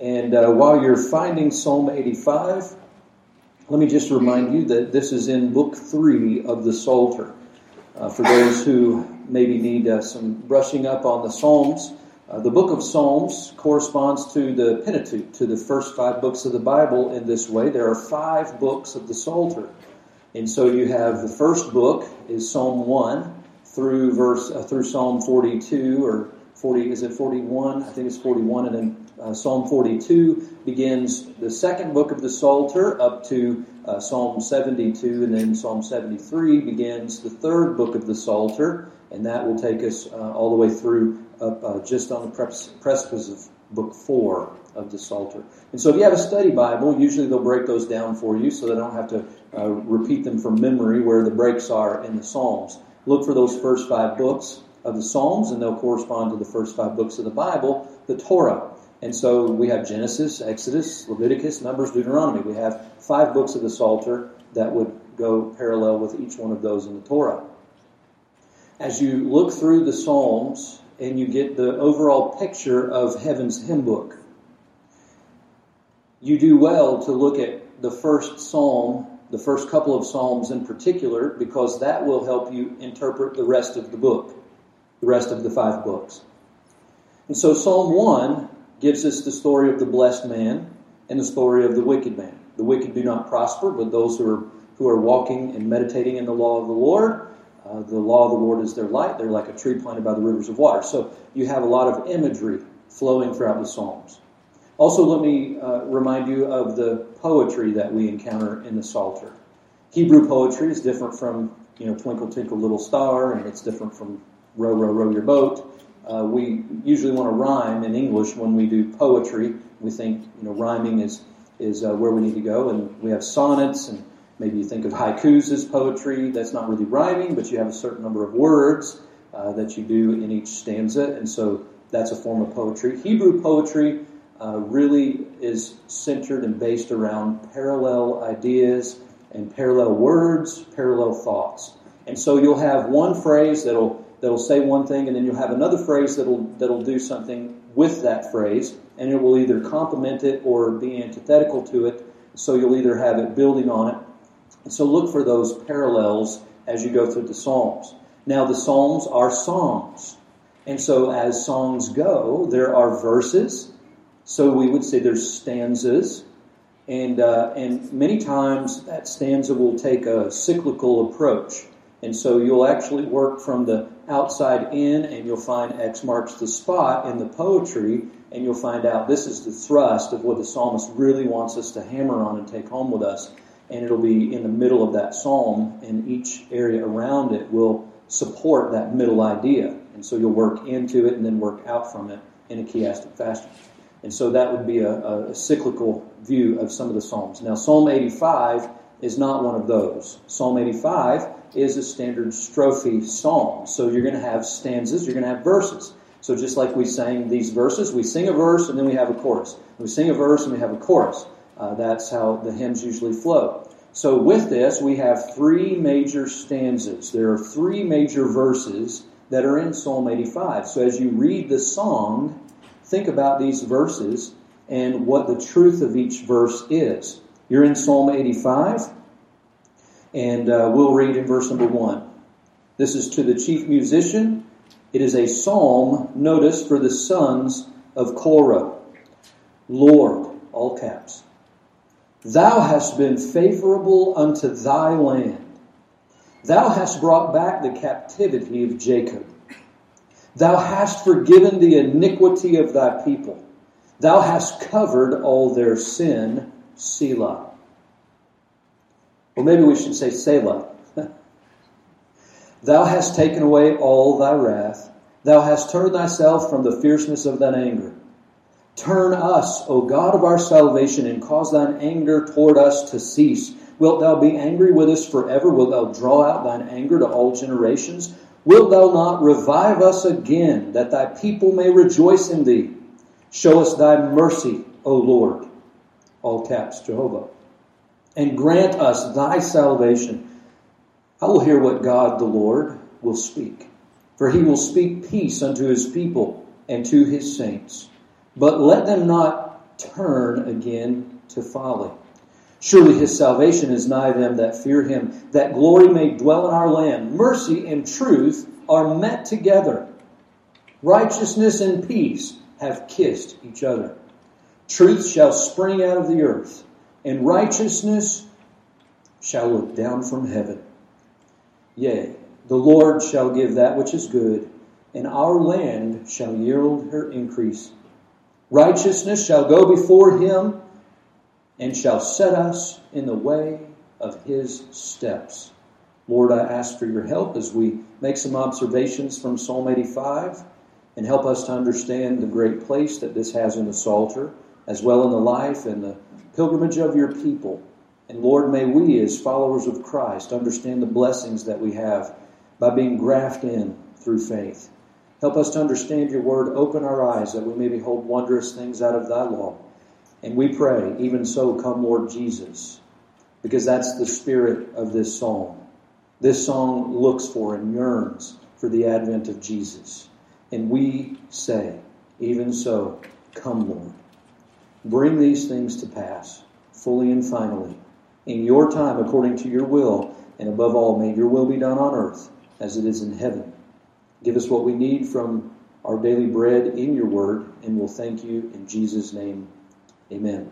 And uh, while you're finding Psalm 85, let me just remind you that this is in Book 3 of the Psalter. Uh, for those who maybe need uh, some brushing up on the Psalms, uh, the book of Psalms corresponds to the Pentateuch, to the first five books of the Bible in this way. There are five books of the Psalter. And so you have the first book is Psalm 1 through verse uh, through Psalm 42 or 40 is it 41? I think it's 41 and then uh, Psalm 42 begins the second book of the Psalter up to uh, Psalm 72 and then Psalm 73 begins the third book of the Psalter and that will take us uh, all the way through up uh, just on the precipice of book 4 of the Psalter. And so if you have a study Bible, usually they'll break those down for you so they don't have to uh, repeat them from memory where the breaks are in the Psalms. Look for those first five books of the Psalms, and they'll correspond to the first five books of the Bible, the Torah. And so we have Genesis, Exodus, Leviticus, Numbers, Deuteronomy. We have five books of the Psalter that would go parallel with each one of those in the Torah. As you look through the Psalms and you get the overall picture of heaven's hymn book, you do well to look at the first psalm, the first couple of psalms in particular, because that will help you interpret the rest of the book, the rest of the five books. And so Psalm 1 gives us the story of the blessed man and the story of the wicked man. The wicked do not prosper, but those who are, who are walking and meditating in the law of the Lord, uh, the law of the Lord is their light. They're like a tree planted by the rivers of water. So you have a lot of imagery flowing throughout the Psalms. Also, let me uh, remind you of the poetry that we encounter in the Psalter. Hebrew poetry is different from, you know, Twinkle, Twinkle, Little Star, and it's different from Row, Row, Row Your Boat. Uh, we usually want to rhyme in English when we do poetry. We think, you know, rhyming is, is uh, where we need to go, and we have sonnets, and maybe you think of haikus as poetry. That's not really rhyming, but you have a certain number of words uh, that you do in each stanza, and so that's a form of poetry. Hebrew poetry uh, really is centered and based around parallel ideas and parallel words, parallel thoughts. And so you'll have one phrase that'll that'll say one thing, and then you'll have another phrase that'll that'll do something with that phrase, and it will either complement it or be antithetical to it. So you'll either have it building on it. And so look for those parallels as you go through the Psalms. Now the Psalms are songs. And so as songs go, there are verses so we would say there's stanzas, and uh, and many times that stanza will take a cyclical approach, and so you'll actually work from the outside in, and you'll find X marks the spot in the poetry, and you'll find out this is the thrust of what the psalmist really wants us to hammer on and take home with us, and it'll be in the middle of that psalm, and each area around it will support that middle idea, and so you'll work into it and then work out from it in a chiastic fashion. And so that would be a, a, cyclical view of some of the Psalms. Now, Psalm 85 is not one of those. Psalm 85 is a standard strophe psalm. So you're going to have stanzas, you're going to have verses. So just like we sang these verses, we sing a verse and then we have a chorus. We sing a verse and we have a chorus. Uh, that's how the hymns usually flow. So with this, we have three major stanzas. There are three major verses that are in Psalm 85. So as you read the song, think about these verses and what the truth of each verse is. You're in Psalm 85, and uh, we'll read in verse number 1. This is to the chief musician. It is a psalm, notice, for the sons of Korah. Lord, all caps, thou hast been favorable unto thy land. Thou hast brought back the captivity of Jacob. Thou hast forgiven the iniquity of thy people. Thou hast covered all their sin, Selah. Or maybe we should say Selah. Thou hast taken away all thy wrath. Thou hast turned thyself from the fierceness of thine anger. Turn us, O God of our salvation, and cause thine anger toward us to cease. Wilt thou be angry with us forever? Wilt thou draw out thine anger to all generations? Wilt thou not revive us again, that thy people may rejoice in thee? Show us thy mercy, O Lord. All caps, Jehovah. And grant us thy salvation. I will hear what God the Lord will speak. For he will speak peace unto his people and to his saints. But let them not turn again to folly. Surely his salvation is nigh them that fear him, that glory may dwell in our land. Mercy and truth are met together. Righteousness and peace have kissed each other. Truth shall spring out of the earth, and righteousness shall look down from heaven. Yea, the Lord shall give that which is good, and our land shall yield her increase. Righteousness shall go before him and shall set us in the way of his steps. Lord, I ask for your help as we make some observations from Psalm 85 and help us to understand the great place that this has in the Psalter, as well in the life and the pilgrimage of your people. And Lord, may we, as followers of Christ, understand the blessings that we have by being grafted in through faith. Help us to understand your word. Open our eyes that we may behold wondrous things out of thy law. And we pray, even so, come Lord Jesus, because that's the spirit of this song. This song looks for and yearns for the advent of Jesus. And we say, even so, come Lord. Bring these things to pass, fully and finally, in your time, according to your will, and above all, may your will be done on earth as it is in heaven. Give us what we need from our daily bread in your word, and we'll thank you in Jesus' name. Amen.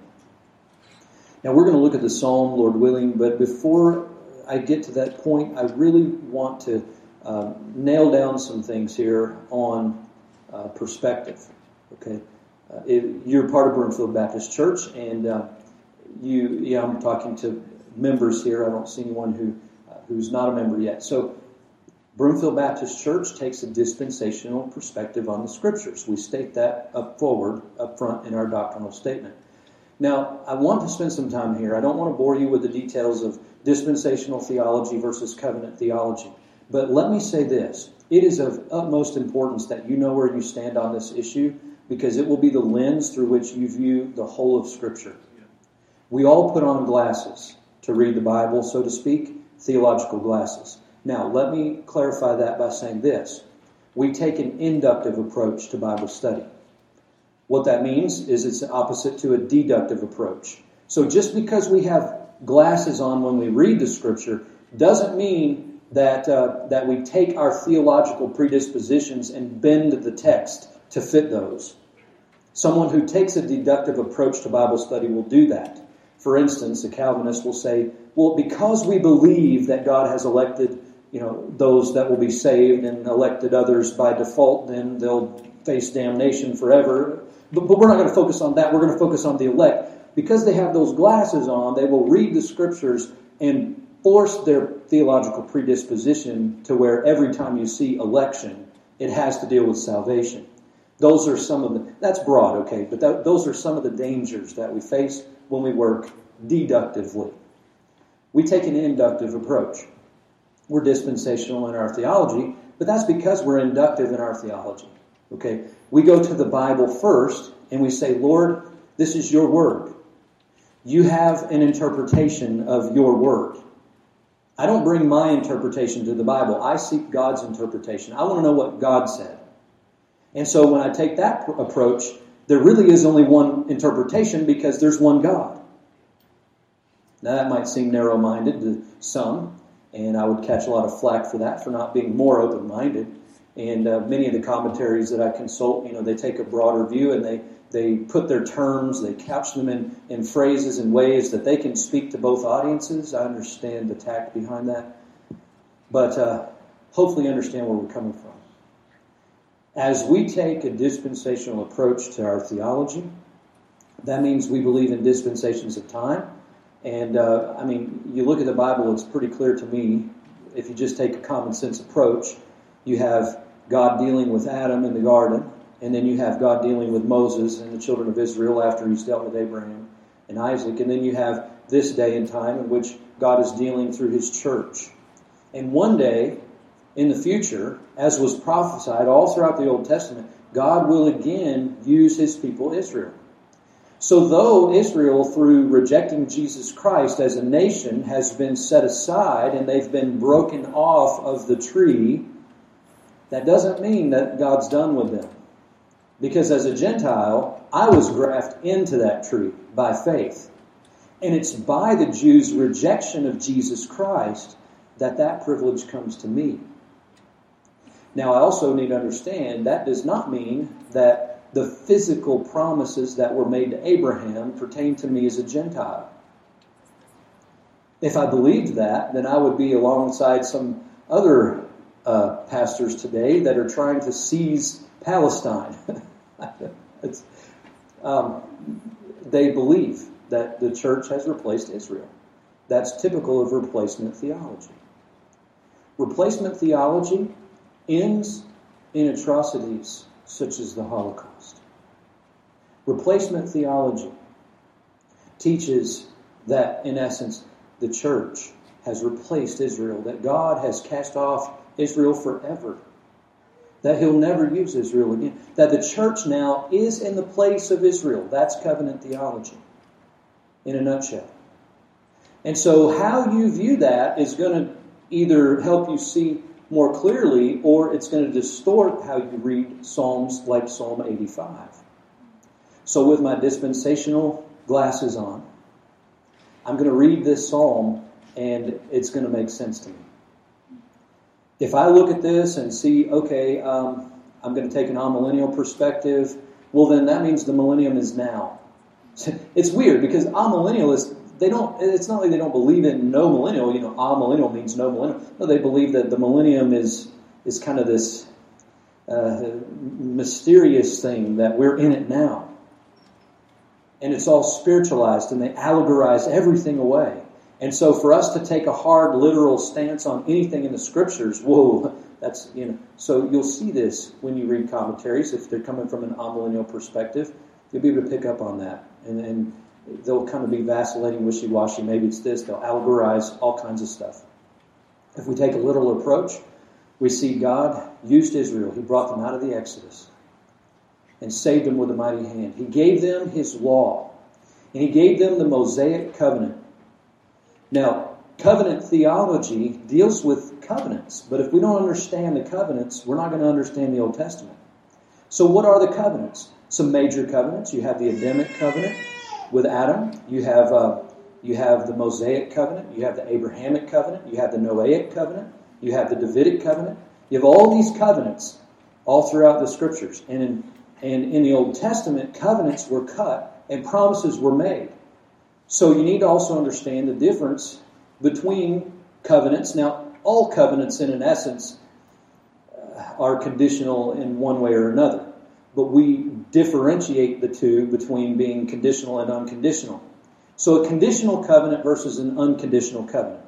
Now we're going to look at the psalm, Lord willing, but before I get to that point, I really want to uh, nail down some things here on uh, perspective. Okay, uh, it, you're part of Broomfield Baptist Church, and uh, you, yeah, I'm talking to members here. I don't see anyone who uh, who's not a member yet. So Broomfield Baptist Church takes a dispensational perspective on the scriptures. We state that up forward, up front in our doctrinal statement. Now, I want to spend some time here. I don't want to bore you with the details of dispensational theology versus covenant theology. But let me say this. It is of utmost importance that you know where you stand on this issue because it will be the lens through which you view the whole of Scripture. We all put on glasses to read the Bible, so to speak, theological glasses. Now, let me clarify that by saying this. We take an inductive approach to Bible study. What that means is it's opposite to a deductive approach. So just because we have glasses on when we read the scripture doesn't mean that, uh, that we take our theological predispositions and bend the text to fit those. Someone who takes a deductive approach to Bible study will do that. For instance, a Calvinist will say, well, because we believe that God has elected you know, those that will be saved and elected others by default, then they'll face damnation forever. But, but we're not going to focus on that. We're going to focus on the elect. Because they have those glasses on, they will read the scriptures and force their theological predisposition to where every time you see election, it has to deal with salvation. Those are some of the, that's broad, okay, but that, those are some of the dangers that we face when we work deductively. We take an inductive approach. We're dispensational in our theology, but that's because we're inductive in our theology. Okay? We go to the Bible first and we say, Lord, this is your word. You have an interpretation of your word. I don't bring my interpretation to the Bible. I seek God's interpretation. I want to know what God said. And so when I take that approach, there really is only one interpretation because there's one God. Now that might seem narrow minded to some, and I would catch a lot of flack for that, for not being more open minded. And uh, many of the commentaries that I consult, you know, they take a broader view and they, they put their terms, they couch them in, in phrases and ways that they can speak to both audiences. I understand the tact behind that. But uh, hopefully understand where we're coming from. As we take a dispensational approach to our theology, that means we believe in dispensations of time and uh, I mean, you look at the Bible, it's pretty clear to me. If you just take a common sense approach, you have God dealing with Adam in the garden, and then you have God dealing with Moses and the children of Israel after he's dealt with Abraham and Isaac, and then you have this day and time in which God is dealing through his church. And one day in the future, as was prophesied all throughout the Old Testament, God will again use his people Israel. So, though Israel, through rejecting Jesus Christ as a nation, has been set aside and they've been broken off of the tree, that doesn't mean that God's done with them. Because as a Gentile, I was grafted into that tree by faith. And it's by the Jews' rejection of Jesus Christ that that privilege comes to me. Now, I also need to understand that does not mean that the physical promises that were made to Abraham pertain to me as a Gentile. If I believed that, then I would be alongside some other uh, pastors today that are trying to seize Palestine. um, they believe that the church has replaced Israel. That's typical of replacement theology. Replacement theology ends in atrocities such as the Holocaust. Replacement theology teaches that, in essence, the church has replaced Israel, that God has cast off Israel forever, that He'll never use Israel again, that the church now is in the place of Israel. That's covenant theology in a nutshell. And so, how you view that is going to either help you see more clearly or it's going to distort how you read Psalms like Psalm 85. So, with my dispensational glasses on, I'm going to read this psalm and it's going to make sense to me. If I look at this and see, okay, um, I'm going to take an amillennial perspective, well, then that means the millennium is now. It's weird because amillennialists they don't. It's not like they don't believe in no millennial. You know, amillennial means no millennial. No, they believe that the millennium is is kind of this uh, mysterious thing that we're in it now, and it's all spiritualized, and they allegorize everything away. And so, for us to take a hard, literal stance on anything in the scriptures, whoa, that's you know. So you'll see this when you read commentaries if they're coming from an amillennial perspective. You'll be able to pick up on that, and, and they'll kind of be vacillating, wishy-washy. Maybe it's this. They'll allegorize all kinds of stuff. If we take a literal approach, we see God used Israel. He brought them out of the Exodus and saved them with a mighty hand. He gave them His law, and He gave them the Mosaic covenant. Now, covenant theology deals with covenants, but if we don't understand the covenants, we're not going to understand the Old Testament. So, what are the covenants? Some major covenants. You have the Adamic covenant, with Adam. You have uh, you have the Mosaic covenant, you have the Abrahamic covenant, you have the Noahic covenant, you have the Davidic covenant. You have all these covenants all throughout the scriptures, and in and in the Old Testament, covenants were cut and promises were made. So you need to also understand the difference between covenants. Now, all covenants, in an essence, uh, are conditional in one way or another but we differentiate the two between being conditional and unconditional. So a conditional covenant versus an unconditional covenant.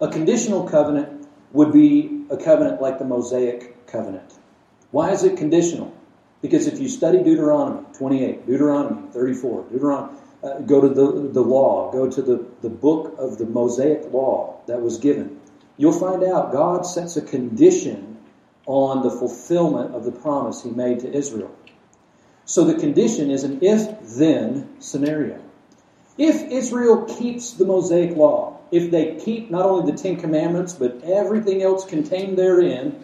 A conditional covenant would be a covenant like the Mosaic covenant. Why is it conditional? Because if you study Deuteronomy 28, Deuteronomy 34, Deuteronomy, uh, go to the, the law, go to the, the book of the Mosaic law that was given, you'll find out God sets a condition on the fulfillment of the promise he made to Israel. So the condition is an if then scenario. If Israel keeps the Mosaic law, if they keep not only the Ten Commandments, but everything else contained therein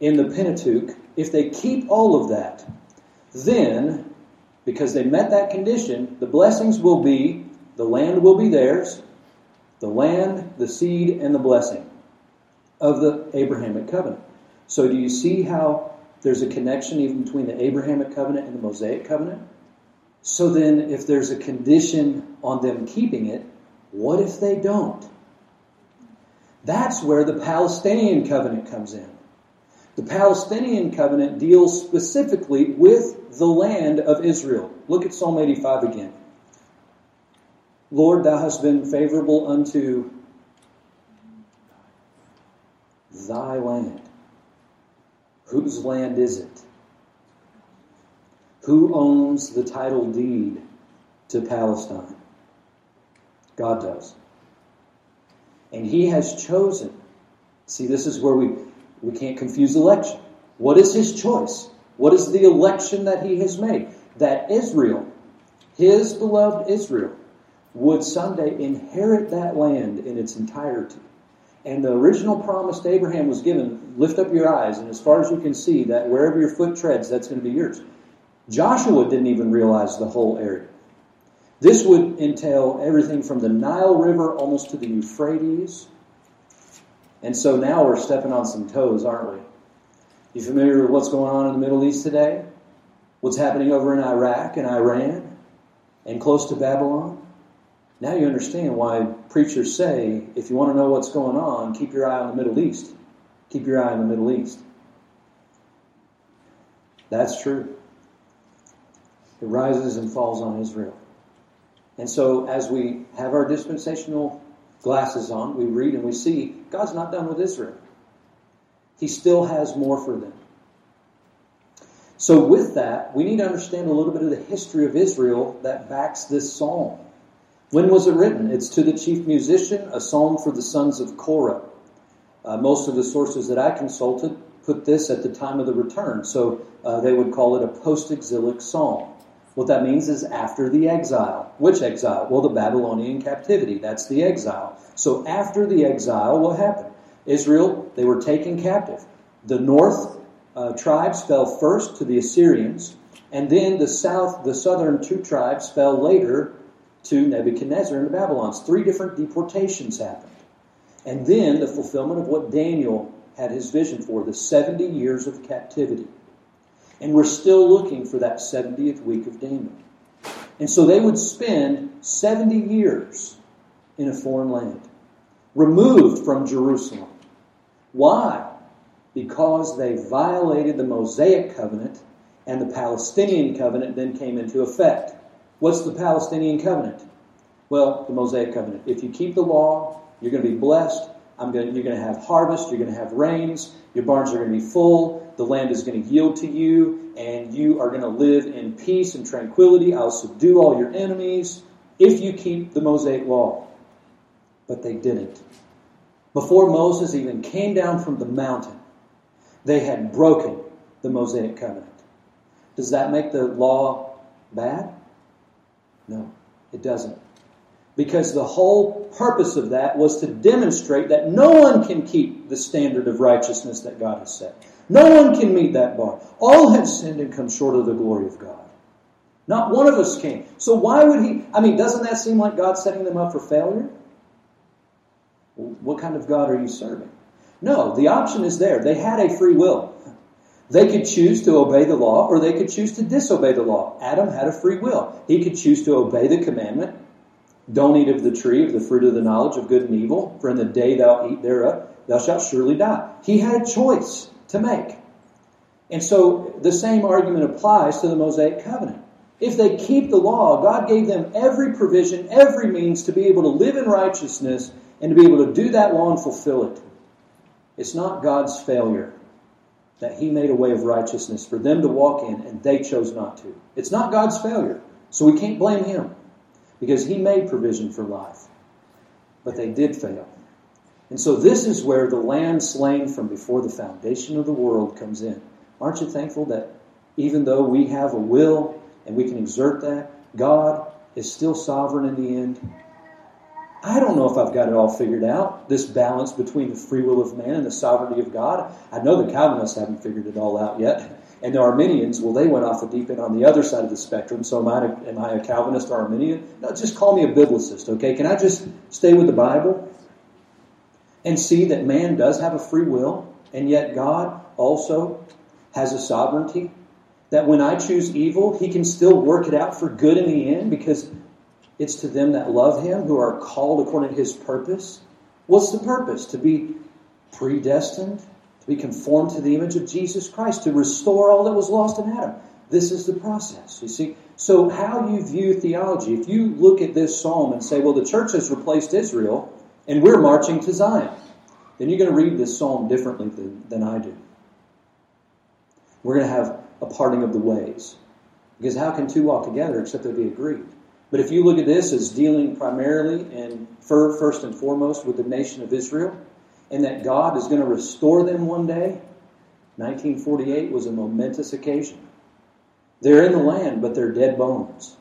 in the Pentateuch, if they keep all of that, then, because they met that condition, the blessings will be the land will be theirs, the land, the seed, and the blessing of the Abrahamic covenant. So, do you see how there's a connection even between the Abrahamic covenant and the Mosaic covenant. So then, if there's a condition on them keeping it, what if they don't? That's where the Palestinian covenant comes in. The Palestinian covenant deals specifically with the land of Israel. Look at Psalm 85 again. Lord, thou hast been favorable unto thy land. Whose land is it? Who owns the title deed to Palestine? God does. And He has chosen. See, this is where we, we can't confuse election. What is His choice? What is the election that He has made? That Israel, His beloved Israel, would someday inherit that land in its entirety. And the original promise to Abraham was given lift up your eyes, and as far as you can see, that wherever your foot treads, that's going to be yours. Joshua didn't even realize the whole area. This would entail everything from the Nile River almost to the Euphrates. And so now we're stepping on some toes, aren't we? You familiar with what's going on in the Middle East today? What's happening over in Iraq and Iran and close to Babylon? Now you understand why preachers say if you want to know what's going on, keep your eye on the Middle East. Keep your eye on the Middle East. That's true. It rises and falls on Israel. And so, as we have our dispensational glasses on, we read and we see God's not done with Israel. He still has more for them. So, with that, we need to understand a little bit of the history of Israel that backs this psalm. When was it written? It's to the chief musician, a psalm for the sons of Korah. Uh, most of the sources that I consulted put this at the time of the return, so uh, they would call it a post exilic psalm. What that means is after the exile. Which exile? Well, the Babylonian captivity. That's the exile. So after the exile, what happened? Israel, they were taken captive. The north uh, tribes fell first to the Assyrians, and then the south, the southern two tribes fell later to Nebuchadnezzar and the Babylons. Three different deportations happened. And then the fulfillment of what Daniel had his vision for the 70 years of captivity. And we're still looking for that 70th week of Daniel. And so they would spend 70 years in a foreign land, removed from Jerusalem. Why? Because they violated the Mosaic covenant and the Palestinian covenant then came into effect. What's the Palestinian covenant? Well, the Mosaic covenant. If you keep the law, you're going to be blessed. I'm going to, you're going to have harvest. You're going to have rains. Your barns are going to be full. The land is going to yield to you, and you are going to live in peace and tranquility. I'll subdue all your enemies if you keep the Mosaic law. But they didn't. Before Moses even came down from the mountain, they had broken the Mosaic covenant. Does that make the law bad? No, it doesn't. Because the whole purpose of that was to demonstrate that no one can keep the standard of righteousness that God has set. No one can meet that bar. All have sinned and come short of the glory of God. Not one of us can. So why would he? I mean, doesn't that seem like God setting them up for failure? What kind of God are you serving? No, the option is there. They had a free will. They could choose to obey the law or they could choose to disobey the law. Adam had a free will. He could choose to obey the commandment don't eat of the tree of the fruit of the knowledge of good and evil, for in the day thou eat thereof, thou shalt surely die. He had a choice to make. And so the same argument applies to the Mosaic covenant. If they keep the law, God gave them every provision, every means to be able to live in righteousness and to be able to do that law and fulfill it. It's not God's failure that He made a way of righteousness for them to walk in and they chose not to. It's not God's failure, so we can't blame Him because He made provision for life. But they did fail. And so this is where the lamb slain from before the foundation of the world comes in. Aren't you thankful that even though we have a will and we can exert that, God is still sovereign in the end? I don't know if I've got it all figured out, this balance between the free will of man and the sovereignty of God. I know the Calvinists haven't figured it all out yet. And the Arminians, well, they went off the deep end on the other side of the spectrum. So am I, am I a Calvinist or Arminian? No, just call me a biblicist, okay? Can I just stay with the Bible and see that man does have a free will, and yet God also has a sovereignty? That when I choose evil, he can still work it out for good in the end because it's to them that love him who are called according to his purpose. What's the purpose? To be predestined, to be conformed to the image of Jesus Christ, to restore all that was lost in Adam. This is the process, you see. So, how you view theology, if you look at this psalm and say, well, the church has replaced Israel and we're marching to Zion, then you're going to read this psalm differently than, than I do. We're going to have a parting of the ways. Because how can two walk together except they be agreed? But if you look at this as dealing primarily and first and foremost with the nation of Israel, and that God is going to restore them one day, 1948 was a momentous occasion. They're in the land, but they're dead bones.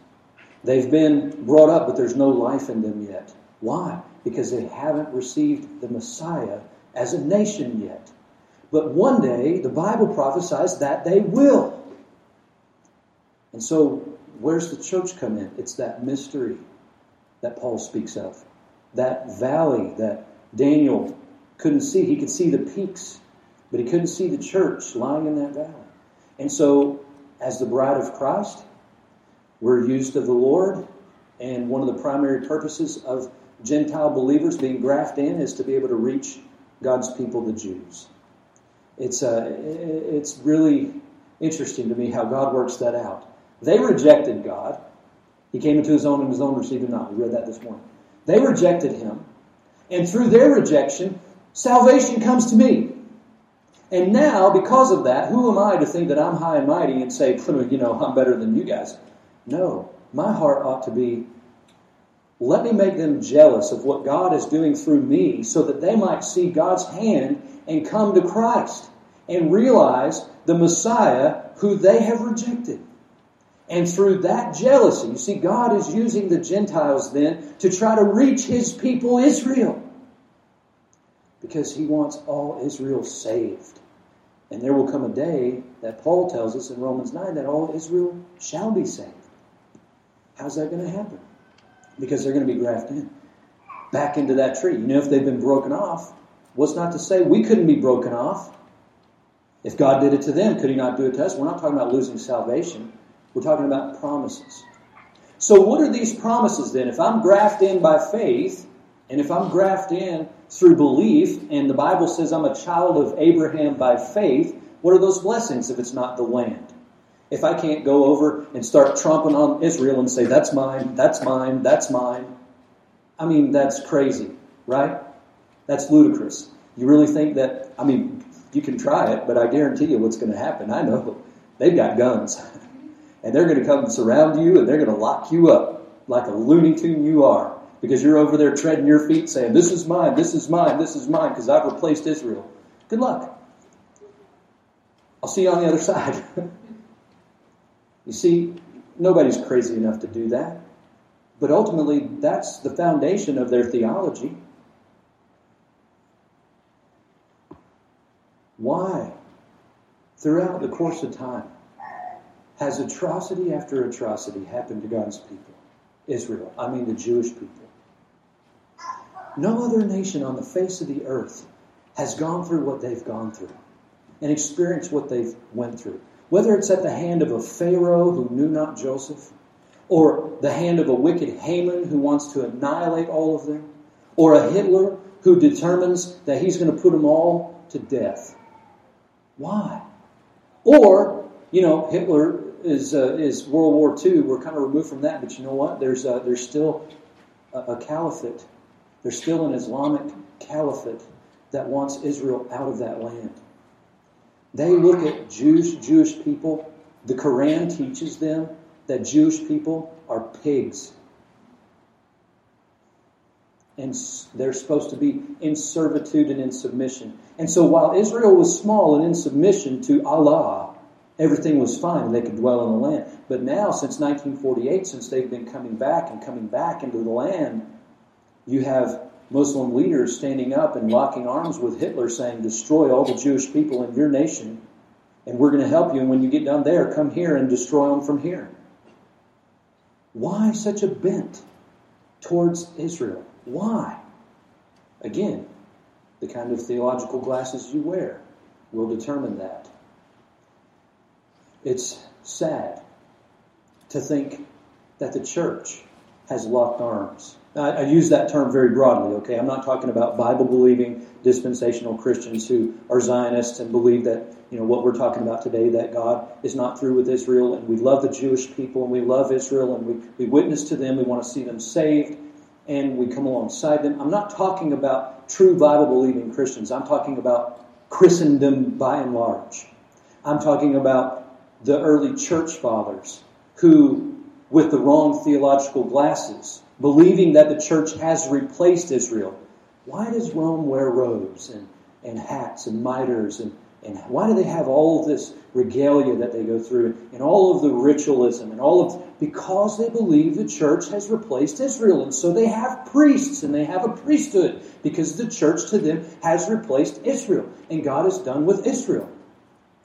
They've been brought up, but there's no life in them yet. Why? Because they haven't received the Messiah as a nation yet. But one day, the Bible prophesies that they will. And so, where's the church come in? It's that mystery that Paul speaks of. That valley that Daniel couldn't see. He could see the peaks, but he couldn't see the church lying in that valley. And so, as the bride of Christ, we're used of the Lord, and one of the primary purposes of Gentile believers being grafted in is to be able to reach God's people, the Jews. It's, uh, it's really interesting to me how God works that out. They rejected God. He came into his own, and his own received him not. We read that this morning. They rejected him. And through their rejection, salvation comes to me. And now, because of that, who am I to think that I'm high and mighty and say, you know, I'm better than you guys? No. My heart ought to be, let me make them jealous of what God is doing through me so that they might see God's hand and come to Christ and realize the Messiah who they have rejected. And through that jealousy, you see, God is using the Gentiles then to try to reach his people Israel. Because he wants all Israel saved. And there will come a day that Paul tells us in Romans 9 that all Israel shall be saved. How's that going to happen? Because they're going to be grafted in. Back into that tree. You know, if they've been broken off, what's not to say we couldn't be broken off? If God did it to them, could he not do it to us? We're not talking about losing salvation. We're talking about promises. So, what are these promises then? If I'm grafted in by faith, and if I'm grafted in through belief, and the Bible says I'm a child of Abraham by faith, what are those blessings if it's not the land? If I can't go over and start tromping on Israel and say, that's mine, that's mine, that's mine, I mean, that's crazy, right? That's ludicrous. You really think that, I mean, you can try it, but I guarantee you what's going to happen. I know. They've got guns. and they're going to come and surround you and they're going to lock you up like a Looney Tune you are because you're over there treading your feet saying, This is mine, this is mine, this is mine because I've replaced Israel. Good luck. I'll see you on the other side. you see, nobody's crazy enough to do that. But ultimately, that's the foundation of their theology. Why? Throughout the course of time, has atrocity after atrocity happened to God's people? Israel, I mean the Jewish people. No other nation on the face of the earth has gone through what they've gone through and experienced what they've went through. Whether it's at the hand of a Pharaoh who knew not Joseph, or the hand of a wicked Haman who wants to annihilate all of them, or a Hitler who determines that he's going to put them all to death. Why? Or, you know, Hitler is uh, is World War II. We're kind of removed from that, but you know what? There's uh, there's still a, a caliphate. There's still an Islamic caliphate that wants Israel out of that land. They look at Jews, Jewish people. The Quran teaches them that Jewish people are pigs. And they're supposed to be in servitude and in submission. And so while Israel was small and in submission to Allah, everything was fine and they could dwell in the land. But now, since 1948, since they've been coming back and coming back into the land, you have Muslim leaders standing up and locking arms with Hitler saying, destroy all the Jewish people in your nation, and we're going to help you. And when you get down there, come here and destroy them from here. Why such a bent towards Israel? Why? Again, the kind of theological glasses you wear will determine that. It's sad to think that the church has locked arms. I, use that term very broadly, okay? I'm not talking about Bible believing dispensational Christians who are Zionists and believe that, you know, what we're talking about today, that God is not through with Israel and we love the Jewish people and we love Israel and we, we witness to them, we want to see them saved and we come alongside them. I'm not talking about true Bible believing Christians. I'm talking about Christendom by and large. I'm talking about the early church fathers who, with the wrong theological glasses, believing that the church has replaced Israel. Why does Rome wear robes and, and hats and mitres and, and why do they have all of this regalia that they go through and all of the ritualism and all of because they believe the church has replaced Israel and so they have priests and they have a priesthood because the church to them has replaced Israel and God is done with Israel.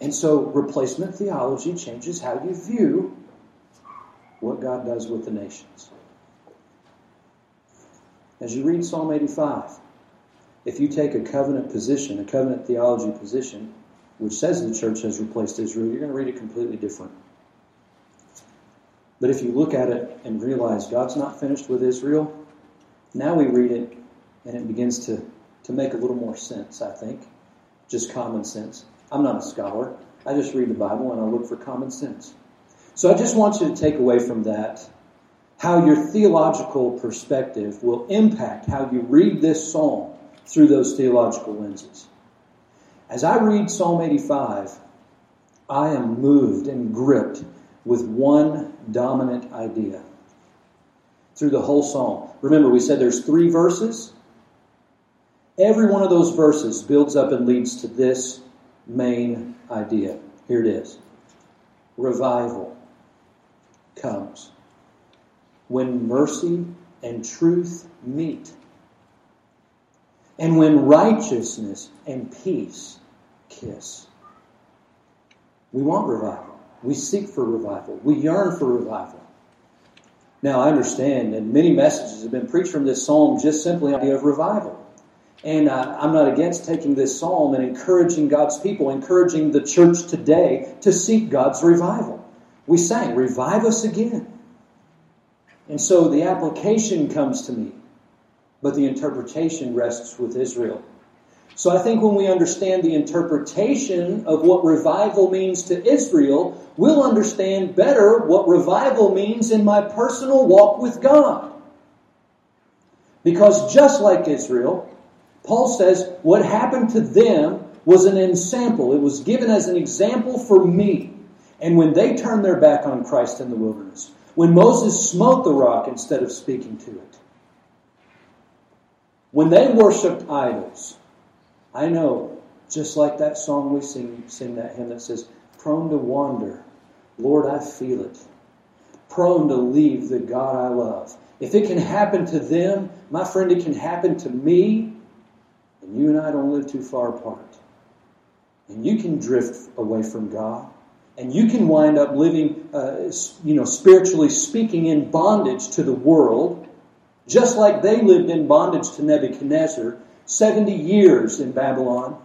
And so replacement theology changes how you view what God does with the nations. As you read Psalm 85, if you take a covenant position, a covenant theology position, which says the church has replaced Israel, you're going to read it completely different. But if you look at it and realize God's not finished with Israel, now we read it and it begins to, to make a little more sense, I think. Just common sense. I'm not a scholar. I just read the Bible and I look for common sense. So I just want you to take away from that how your theological perspective will impact how you read this psalm through those theological lenses. As I read Psalm 85, I am moved and gripped with one dominant idea through the whole psalm. Remember, we said there's three verses. Every one of those verses builds up and leads to this main idea. Here it is revival comes when mercy and truth meet, and when righteousness and peace kiss. We want revival. We seek for revival. We yearn for revival. Now, I understand, and many messages have been preached from this psalm just simply the idea of revival. And uh, I'm not against taking this psalm and encouraging God's people, encouraging the church today to seek God's revival. We sang, Revive us again. And so the application comes to me, but the interpretation rests with Israel. So I think when we understand the interpretation of what revival means to Israel, we'll understand better what revival means in my personal walk with God. Because just like Israel, Paul says what happened to them was an ensample. It was given as an example for me. And when they turned their back on Christ in the wilderness, when Moses smote the rock instead of speaking to it, when they worshiped idols, I know, just like that song we sing, sing that hymn that says, prone to wander, Lord, I feel it. Prone to leave the God I love. If it can happen to them, my friend, it can happen to me, and you and I don't live too far apart. And you can drift away from God, and you can wind up living, uh, you know, spiritually speaking, in bondage to the world, just like they lived in bondage to Nebuchadnezzar 70 years in Babylon,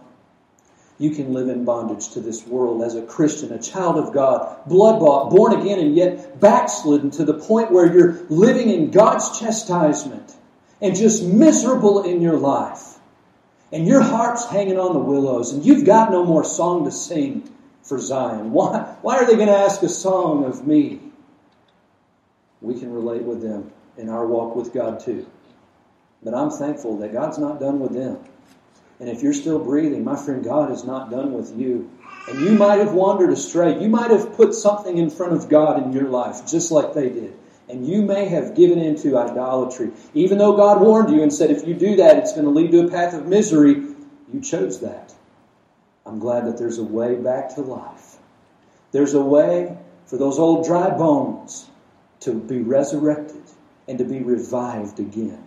you can live in bondage to this world as a Christian, a child of God, blood bought, born again, and yet backslidden to the point where you're living in God's chastisement and just miserable in your life. And your heart's hanging on the willows, and you've got no more song to sing for Zion. Why, why are they going to ask a song of me? We can relate with them in our walk with God too. But I'm thankful that God's not done with them. And if you're still breathing, my friend, God is not done with you. And you might have wandered astray. You might have put something in front of God in your life, just like they did. And you may have given into idolatry. Even though God warned you and said, if you do that, it's going to lead to a path of misery, you chose that. I'm glad that there's a way back to life. There's a way for those old dry bones to be resurrected and to be revived again.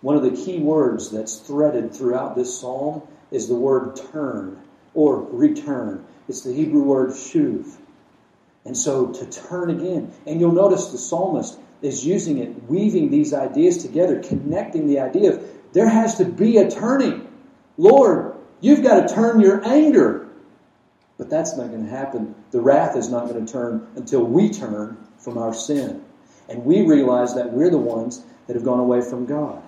One of the key words that's threaded throughout this psalm is the word turn or return. It's the Hebrew word shuv. And so to turn again. And you'll notice the psalmist is using it, weaving these ideas together, connecting the idea of there has to be a turning. Lord, you've got to turn your anger. But that's not going to happen. The wrath is not going to turn until we turn from our sin. And we realize that we're the ones that have gone away from God.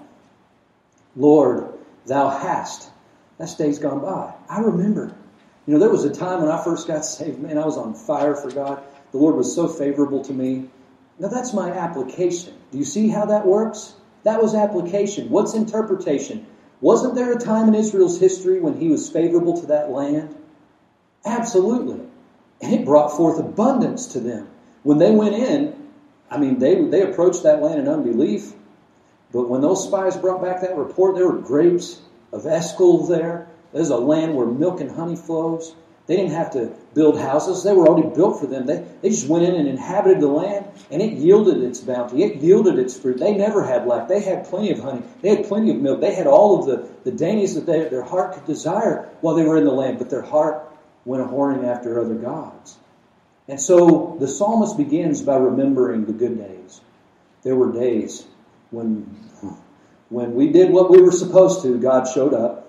Lord, thou hast. That day's gone by. I remember. You know, there was a time when I first got saved, man, I was on fire for God. The Lord was so favorable to me. Now that's my application. Do you see how that works? That was application. What's interpretation? Wasn't there a time in Israel's history when he was favorable to that land? Absolutely. And it brought forth abundance to them. When they went in, I mean, they, they approached that land in unbelief. But when those spies brought back that report, there were grapes of Eshcol there. There's a land where milk and honey flows. They didn't have to build houses. They were already built for them. They, they just went in and inhabited the land, and it yielded its bounty. It yielded its fruit. They never had lack. They had plenty of honey. They had plenty of milk. They had all of the, the dainties that they, their heart could desire while they were in the land, but their heart went a whoring after other gods. And so the psalmist begins by remembering the good days. There were days when, when we did what we were supposed to, God showed up.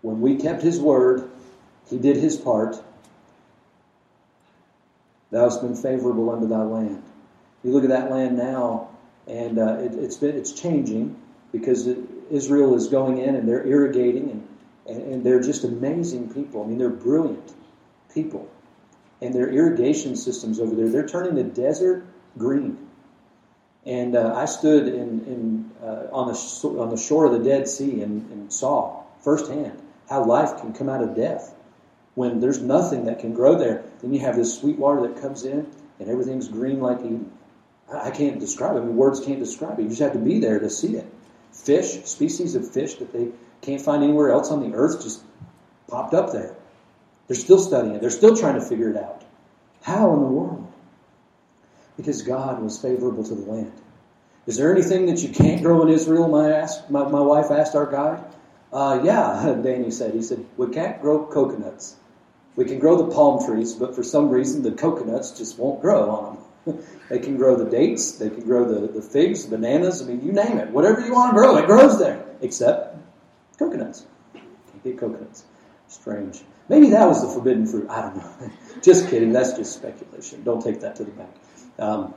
When we kept His word, He did His part. Thou hast been favorable unto thy land. You look at that land now, and uh, it, has been it's changing because it, Israel is going in and they're irrigating and, and, and they're just amazing people. I mean, they're brilliant people and their irrigation systems over there, they're turning the desert green. And uh, I stood in, in, uh, on, the, on the shore of the Dead Sea and, and saw firsthand how life can come out of death. When there's nothing that can grow there, then you have this sweet water that comes in and everything's green like Eden. I can't describe it. I mean, words can't describe it. You just have to be there to see it. Fish, species of fish that they can't find anywhere else on the earth, just popped up there. They're still studying it. They're still trying to figure it out. How in the world? Because God was favorable to the land. Is there anything that you can't grow in Israel? My, asked, my, my wife asked our guide. Uh, yeah, Danny said. He said, we can't grow coconuts. We can grow the palm trees, but for some reason the coconuts just won't grow on them. they can grow the dates, they can grow the, the figs, bananas, I mean, you name it. Whatever you want to grow, it grows there. Except coconuts. Can't get coconuts. Strange. Maybe that was the forbidden fruit. I don't know. just kidding. That's just speculation. Don't take that to the bank. Um,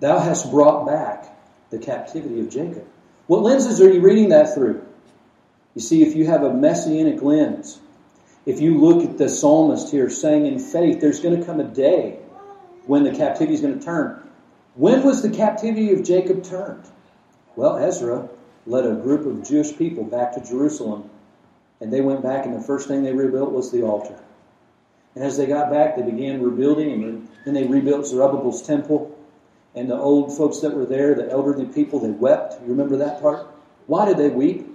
Thou hast brought back the captivity of Jacob. What lenses are you reading that through? You see, if you have a messianic lens, if you look at the psalmist here saying in faith, there's going to come a day when the captivity is going to turn. When was the captivity of Jacob turned? Well, Ezra led a group of Jewish people back to Jerusalem and they went back, and the first thing they rebuilt was the altar. And as they got back, they began rebuilding, and then they rebuilt Zerubbabel's temple. And the old folks that were there, the elderly people, they wept. You remember that part? Why did they weep?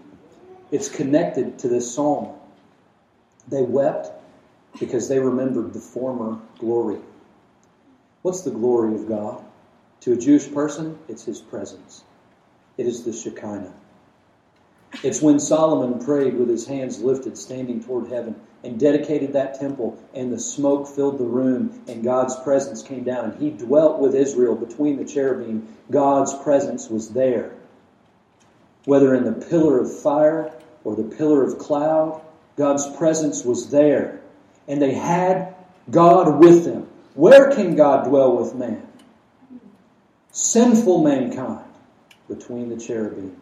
It's connected to this psalm. They wept because they remembered the former glory. What's the glory of God? To a Jewish person, it's His presence. It is the Shekinah. It's when Solomon prayed with his hands lifted, standing toward heaven, and dedicated that temple, and the smoke filled the room, and God's presence came down, and he dwelt with Israel between the cherubim. God's presence was there. Whether in the pillar of fire or the pillar of cloud, God's presence was there. And they had God with them. Where can God dwell with man? Sinful mankind between the cherubim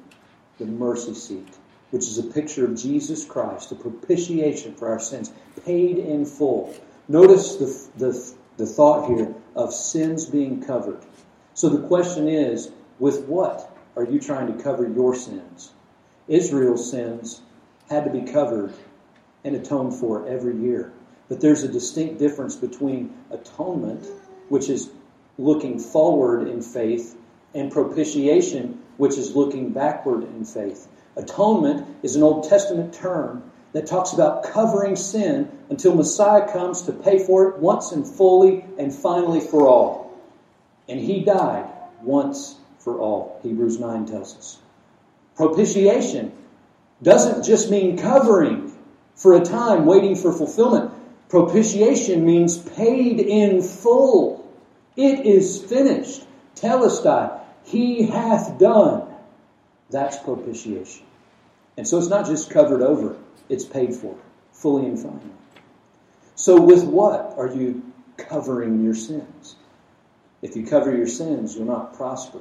the mercy seat, which is a picture of Jesus Christ, the propitiation for our sins, paid in full. Notice the, the, the thought here of sins being covered. So the question is, with what are you trying to cover your sins? Israel's sins had to be covered and atoned for every year. But there's a distinct difference between atonement, which is looking forward in faith, and propitiation, which is looking backward in faith. Atonement is an Old Testament term that talks about covering sin until Messiah comes to pay for it once and fully and finally for all. And he died once for all, Hebrews 9 tells us. Propitiation doesn't just mean covering for a time waiting for fulfillment. Propitiation means paid in full. It is finished. Telestai. He hath done. That's propitiation. And so it's not just covered over, it's paid for, fully and finally. So, with what are you covering your sins? If you cover your sins, you'll not prosper,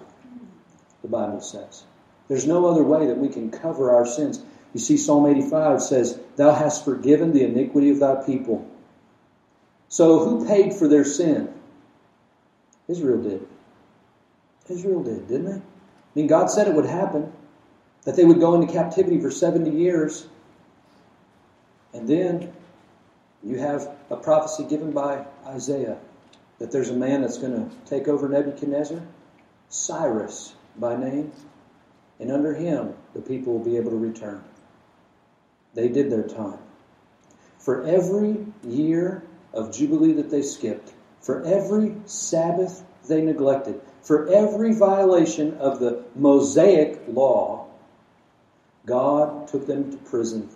the Bible says. There's no other way that we can cover our sins. You see, Psalm 85 says, Thou hast forgiven the iniquity of thy people. So, who paid for their sin? Israel did. Israel did, didn't they? I mean, God said it would happen, that they would go into captivity for 70 years. And then you have a prophecy given by Isaiah that there's a man that's going to take over Nebuchadnezzar, Cyrus by name, and under him the people will be able to return. They did their time. For every year of Jubilee that they skipped, for every Sabbath they neglected, for every violation of the Mosaic law, God took them to prison,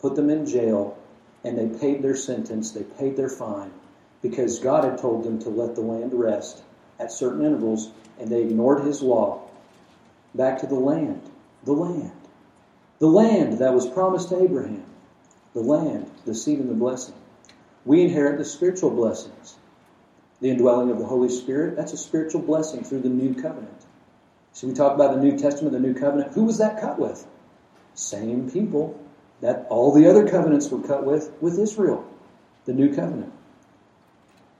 put them in jail, and they paid their sentence, they paid their fine, because God had told them to let the land rest at certain intervals, and they ignored his law. Back to the land. The land. The land that was promised to Abraham. The land, the seed and the blessing. We inherit the spiritual blessings. The indwelling of the Holy Spirit, that's a spiritual blessing through the new covenant. So we talk about the New Testament, the new covenant. Who was that cut with? Same people that all the other covenants were cut with, with Israel, the new covenant.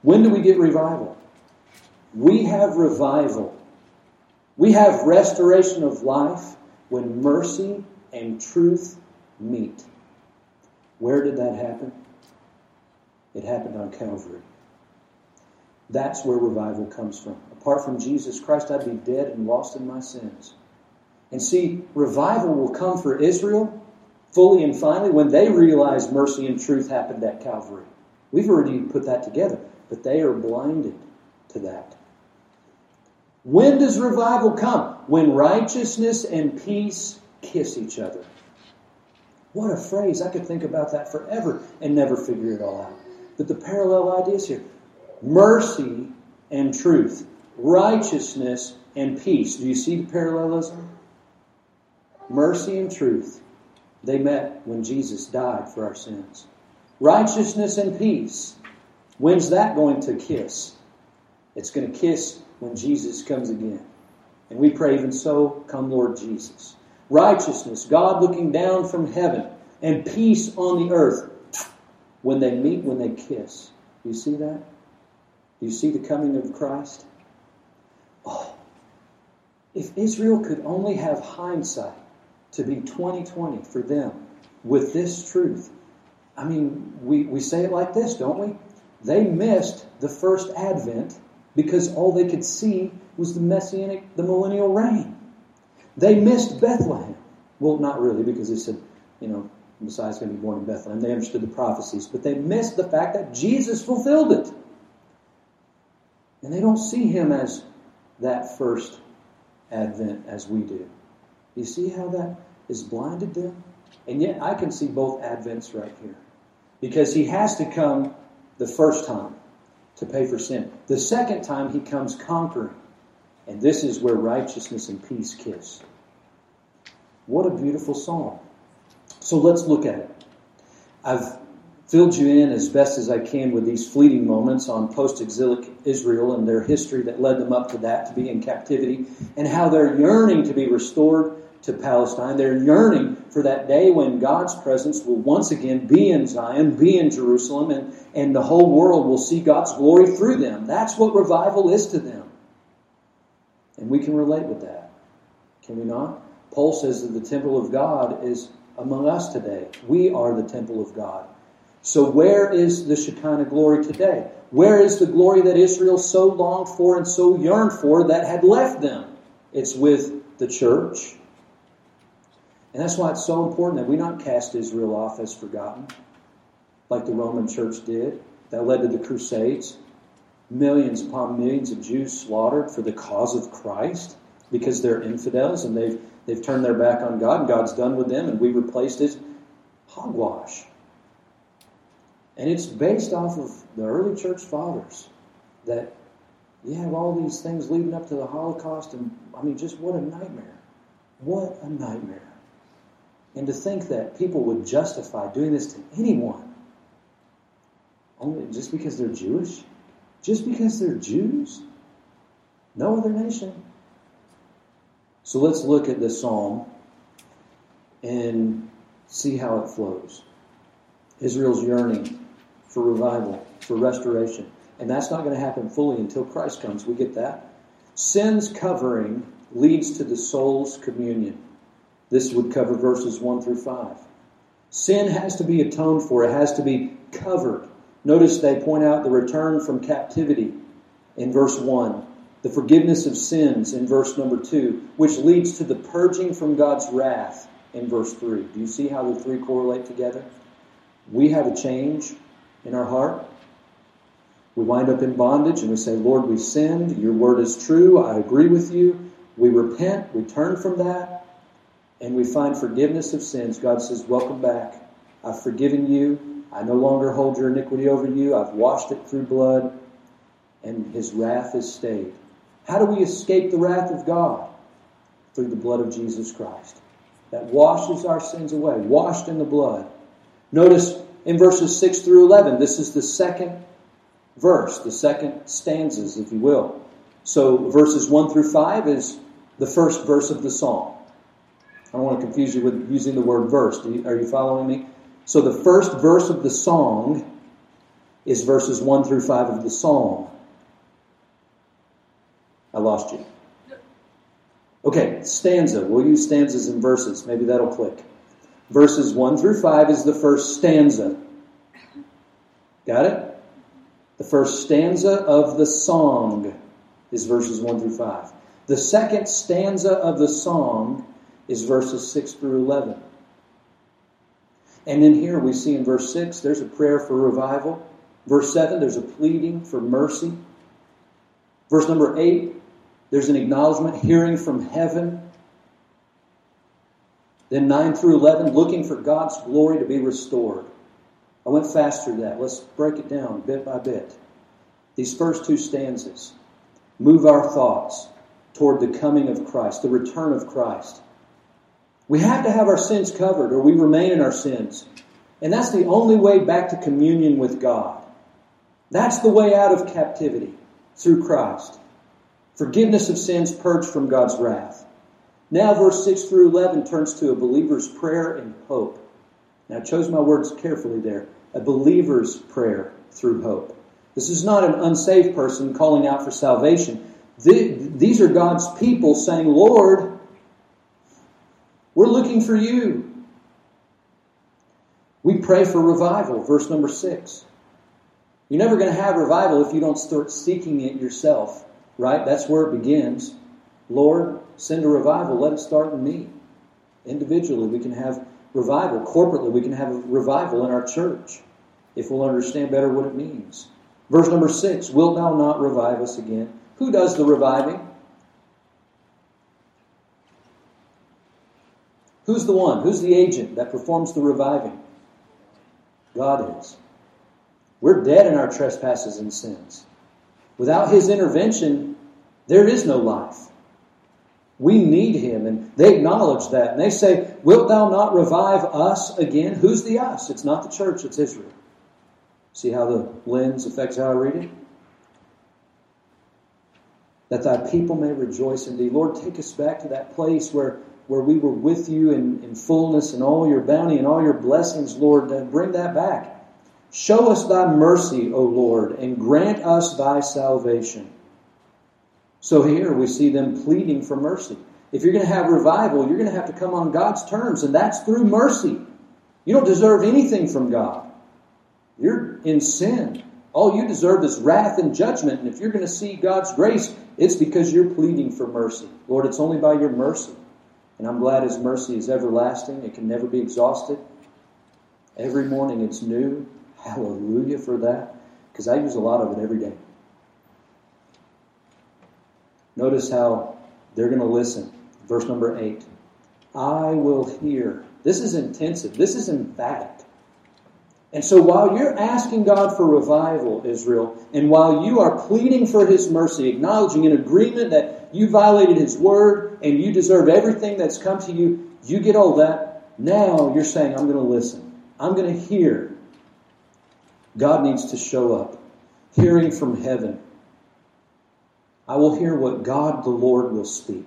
When do we get revival? We have revival. We have restoration of life when mercy and truth meet. Where did that happen? It happened on Calvary. That's where revival comes from. Apart from Jesus Christ, I'd be dead and lost in my sins. And see, revival will come for Israel fully and finally when they realize mercy and truth happened at Calvary. We've already put that together, but they are blinded to that. When does revival come? When righteousness and peace kiss each other. What a phrase. I could think about that forever and never figure it all out. But the parallel ideas here mercy and truth, righteousness and peace. Do you see the parallelism? Mercy and truth. They met when Jesus died for our sins. Righteousness and peace. When's that going to kiss? It's going to kiss when Jesus comes again. And we pray, even so, come Lord Jesus. Righteousness, God looking down from heaven, and peace on the earth when they meet, when they kiss. Do you see that? Do you see the coming of Christ? Oh, if Israel could only have hindsight to be 2020 for them with this truth. I mean, we, we say it like this, don't we? They missed the first advent because all they could see was the messianic, the millennial reign. They missed Bethlehem. Well, not really, because they said, you know, Messiah's going to be born in Bethlehem. They understood the prophecies, but they missed the fact that Jesus fulfilled it. And they don't see him as that first advent as we do. You see how that is blinded them? And yet I can see both advents right here. Because he has to come the first time to pay for sin. The second time he comes conquering. And this is where righteousness and peace kiss. What a beautiful psalm. So let's look at it. I've filled you in as best as I can with these fleeting moments on post exilic Israel and their history that led them up to that, to be in captivity, and how they're yearning to be restored to Palestine. They're yearning for that day when God's presence will once again be in Zion, be in Jerusalem, and, and the whole world will see God's glory through them. That's what revival is to them. And we can relate with that. Can we not? Paul says that the temple of God is among us today. We are the temple of God. So, where is the Shekinah glory today? Where is the glory that Israel so longed for and so yearned for that had left them? It's with the church. And that's why it's so important that we not cast Israel off as forgotten, like the Roman church did. That led to the Crusades. Millions upon millions of Jews slaughtered for the cause of Christ because they're infidels and they've, they've turned their back on God and God's done with them and we replaced it. Hogwash. And it's based off of the early church fathers that you have all these things leading up to the Holocaust, and I mean, just what a nightmare. What a nightmare. And to think that people would justify doing this to anyone only just because they're Jewish, just because they're Jews, no other nation. So let's look at this psalm and see how it flows. Israel's yearning for revival, for restoration. And that's not going to happen fully until Christ comes. We get that. Sin's covering leads to the soul's communion. This would cover verses 1 through 5. Sin has to be atoned for, it has to be covered. Notice they point out the return from captivity in verse 1, the forgiveness of sins in verse number 2, which leads to the purging from God's wrath in verse 3. Do you see how the three correlate together? We have a change in our heart. We wind up in bondage and we say, Lord, we sinned. Your word is true. I agree with you. We repent. We turn from that. And we find forgiveness of sins. God says, Welcome back. I've forgiven you. I no longer hold your iniquity over you. I've washed it through blood, and his wrath is stayed. How do we escape the wrath of God? Through the blood of Jesus Christ. That washes our sins away, washed in the blood. Notice in verses 6 through 11, this is the second verse, the second stanzas, if you will. So verses 1 through 5 is the first verse of the psalm. I don't want to confuse you with using the word verse. Are you following me? So the first verse of the song is verses 1 through 5 of the psalm. I lost you. Okay, stanza. We'll use stanzas and verses. Maybe that'll click. Verses 1 through 5 is the first stanza. Got it? The first stanza of the song is verses 1 through 5. The second stanza of the song is verses 6 through 11. And then here we see in verse 6 there's a prayer for revival. Verse 7 there's a pleading for mercy. Verse number 8 there's an acknowledgement hearing from heaven. Then 9 through 11 looking for God's glory to be restored. I went fast through that. Let's break it down bit by bit. These first two stanzas move our thoughts toward the coming of Christ, the return of Christ. We have to have our sins covered or we remain in our sins. And that's the only way back to communion with God. That's the way out of captivity through Christ. Forgiveness of sins purged from God's wrath. Now, verse 6 through 11 turns to a believer's prayer and hope. Now, I chose my words carefully there. A believer's prayer through hope. This is not an unsaved person calling out for salvation. These are God's people saying, Lord, we're looking for you. We pray for revival, verse number six. You're never going to have revival if you don't start seeking it yourself, right? That's where it begins. Lord, send a revival. Let it start in me. Individually, we can have revival. Corporately, we can have a revival in our church if we'll understand better what it means. Verse number six Wilt thou not revive us again? Who does the reviving? Who's the one? Who's the agent that performs the reviving? God is. We're dead in our trespasses and sins. Without His intervention, there is no life. We need Him, and they acknowledge that. And they say, Wilt thou not revive us again? Who's the us? It's not the church, it's Israel. See how the lens affects how I read it? That thy people may rejoice in thee. Lord, take us back to that place where where we were with you in, in fullness and all your bounty and all your blessings, Lord, bring that back. Show us thy mercy, O Lord, and grant us thy salvation. So here we see them pleading for mercy. If you're going to have revival, you're going to have to come on God's terms, and that's through mercy. You don't deserve anything from God. You're in sin. All you deserve is wrath and judgment. And if you're going to see God's grace, it's because you're pleading for mercy. Lord, it's only by your mercy. And I'm glad His mercy is everlasting. It can never be exhausted. Every morning it's new. Hallelujah for that. Because I use a lot of it every day. Notice how they're going to listen. Verse number 8. I will hear. This is intensive. This is emphatic. And so while you're asking God for revival, Israel, and while you are pleading for His mercy, acknowledging in agreement that you violated His word and you deserve everything that's come to you, you get all that. Now you're saying, I'm going to listen. I'm going to hear. God needs to show up. Hearing from heaven. I will hear what God the Lord will speak.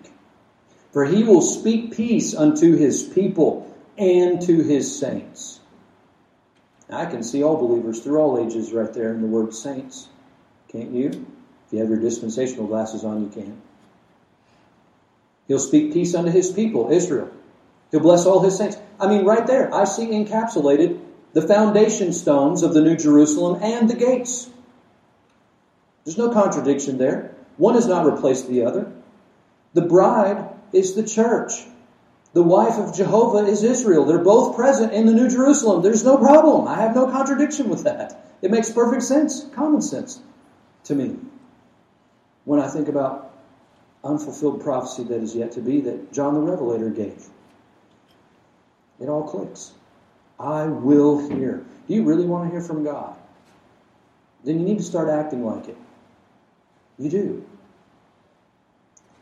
For he will speak peace unto his people and to his saints. I can see all believers through all ages right there in the word saints. Can't you? If you have your dispensational glasses on, you can. He'll speak peace unto his people, Israel. He'll bless all his saints. I mean, right there, I see encapsulated the foundation stones of the New Jerusalem and the gates. There's no contradiction there. One has not replaced the other. The bride is the church. The wife of Jehovah is Israel. They're both present in the New Jerusalem. There's no problem. I have no contradiction with that. It makes perfect sense, common sense to me. When I think about unfulfilled prophecy that is yet to be that John the Revelator gave, it all clicks. I will hear. Do you really want to hear from God? Then you need to start acting like it. You do.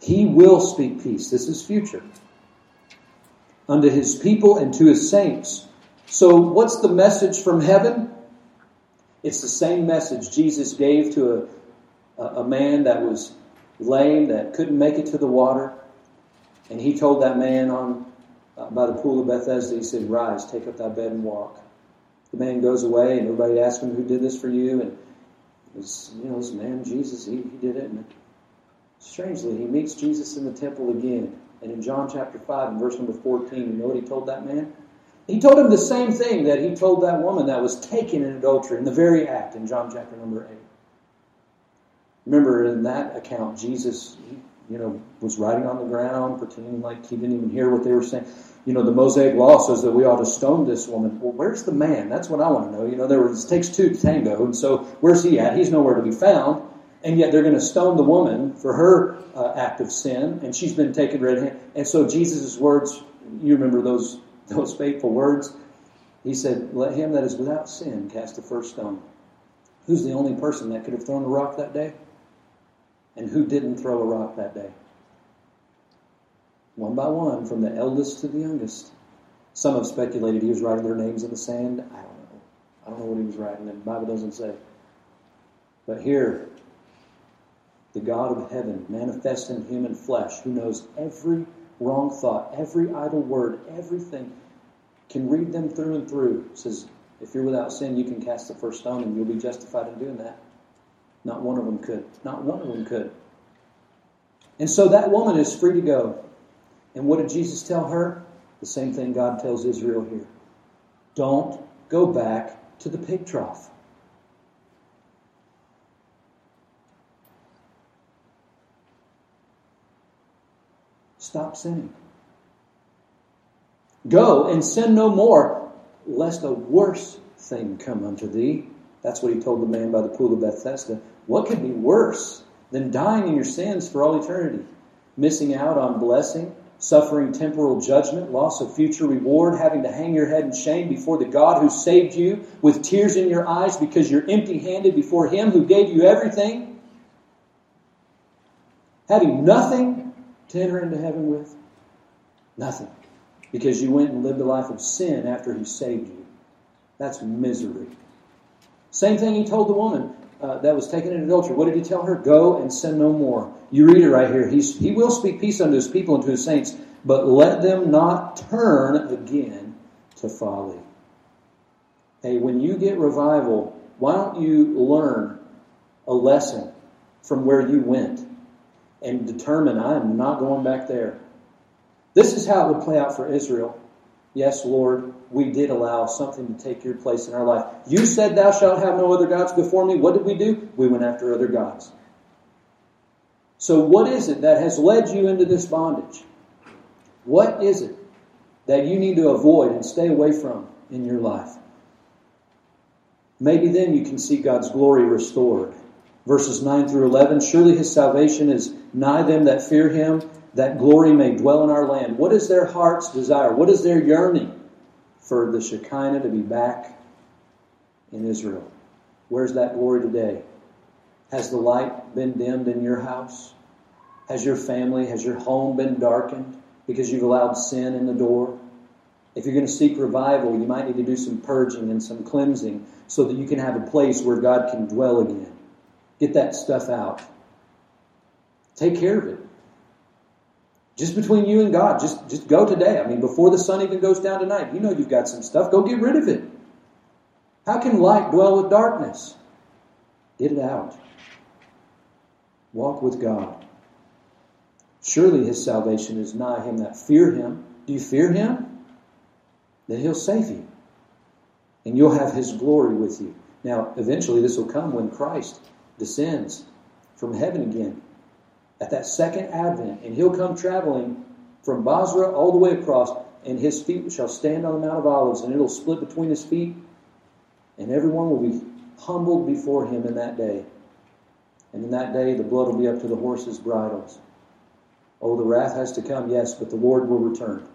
He will speak peace. This is future. Unto his people and to his saints. So, what's the message from heaven? It's the same message Jesus gave to a, a man that was lame, that couldn't make it to the water. And he told that man on uh, by the pool of Bethesda, he said, Rise, take up thy bed and walk. The man goes away, and everybody asks him, Who did this for you? And was, you know, this man, Jesus, he, he did it. And strangely, he meets Jesus in the temple again. And in John chapter 5 and verse number 14, you know what he told that man? He told him the same thing that he told that woman that was taken in adultery in the very act in John chapter number 8. Remember, in that account, Jesus, you know, was writing on the ground, pretending like he didn't even hear what they were saying. You know, the Mosaic law says that we ought to stone this woman. Well, where's the man? That's what I want to know. You know, there was, it takes two to tango, and so where's he at? He's nowhere to be found. And yet they're going to stone the woman for her uh, act of sin, and she's been taken red handed. And so Jesus' words, you remember those those fateful words? He said, Let him that is without sin cast the first stone. Who's the only person that could have thrown a rock that day? And who didn't throw a rock that day? One by one, from the eldest to the youngest. Some have speculated he was writing their names in the sand. I don't know. I don't know what he was writing, and the Bible doesn't say. But here, the God of heaven, manifest in human flesh, who knows every wrong thought, every idle word, everything, can read them through and through, says, if you're without sin, you can cast the first stone and you'll be justified in doing that. Not one of them could. Not one of them could. And so that woman is free to go. And what did Jesus tell her? The same thing God tells Israel here. Don't go back to the pig trough. Stop sinning. Go and sin no more, lest a worse thing come unto thee. That's what he told the man by the pool of Bethesda. What could be worse than dying in your sins for all eternity? Missing out on blessing, suffering temporal judgment, loss of future reward, having to hang your head in shame before the God who saved you with tears in your eyes because you're empty handed before Him who gave you everything, having nothing to enter into heaven with? Nothing. Because you went and lived a life of sin after He saved you. That's misery. Same thing He told the woman uh, that was taken in adultery. What did he tell her? Go and sin no more. You read it right here. He's, he will speak peace unto his people and to his saints, but let them not turn again to folly. Hey, when you get revival, why don't you learn a lesson from where you went and determine I'm not going back there? This is how it would play out for Israel. Yes, Lord, we did allow something to take your place in our life. You said, Thou shalt have no other gods before me. What did we do? We went after other gods. So, what is it that has led you into this bondage? What is it that you need to avoid and stay away from in your life? Maybe then you can see God's glory restored. Verses 9 through 11 Surely his salvation is nigh them that fear him that glory may dwell in our land. What is their heart's desire? What is their yearning? For the Shekinah to be back in Israel. Where's that glory today? Has the light been dimmed in your house? Has your family, has your home been darkened because you've allowed sin in the door? If you're going to seek revival, you might need to do some purging and some cleansing so that you can have a place where God can dwell again. Get that stuff out. Take care of it. Just between you and God. Just, just go today. I mean, before the sun even goes down tonight, you know you've got some stuff. Go get rid of it. How can light dwell with darkness? Get it out. Walk with God. Surely his salvation is nigh him that fear him. Do you fear him? Then he'll save you. And you'll have his glory with you. Now, eventually, this will come when Christ descends from heaven again at that second advent, and he'll come traveling from Bozrah all the way across, and his feet shall stand on the Mount of Olives, and it'll split between his feet, and everyone will be humbled before him in that day. And in that day, the blood will be up to the horses' bridles. Oh, the wrath has to come, yes, but the Lord will return.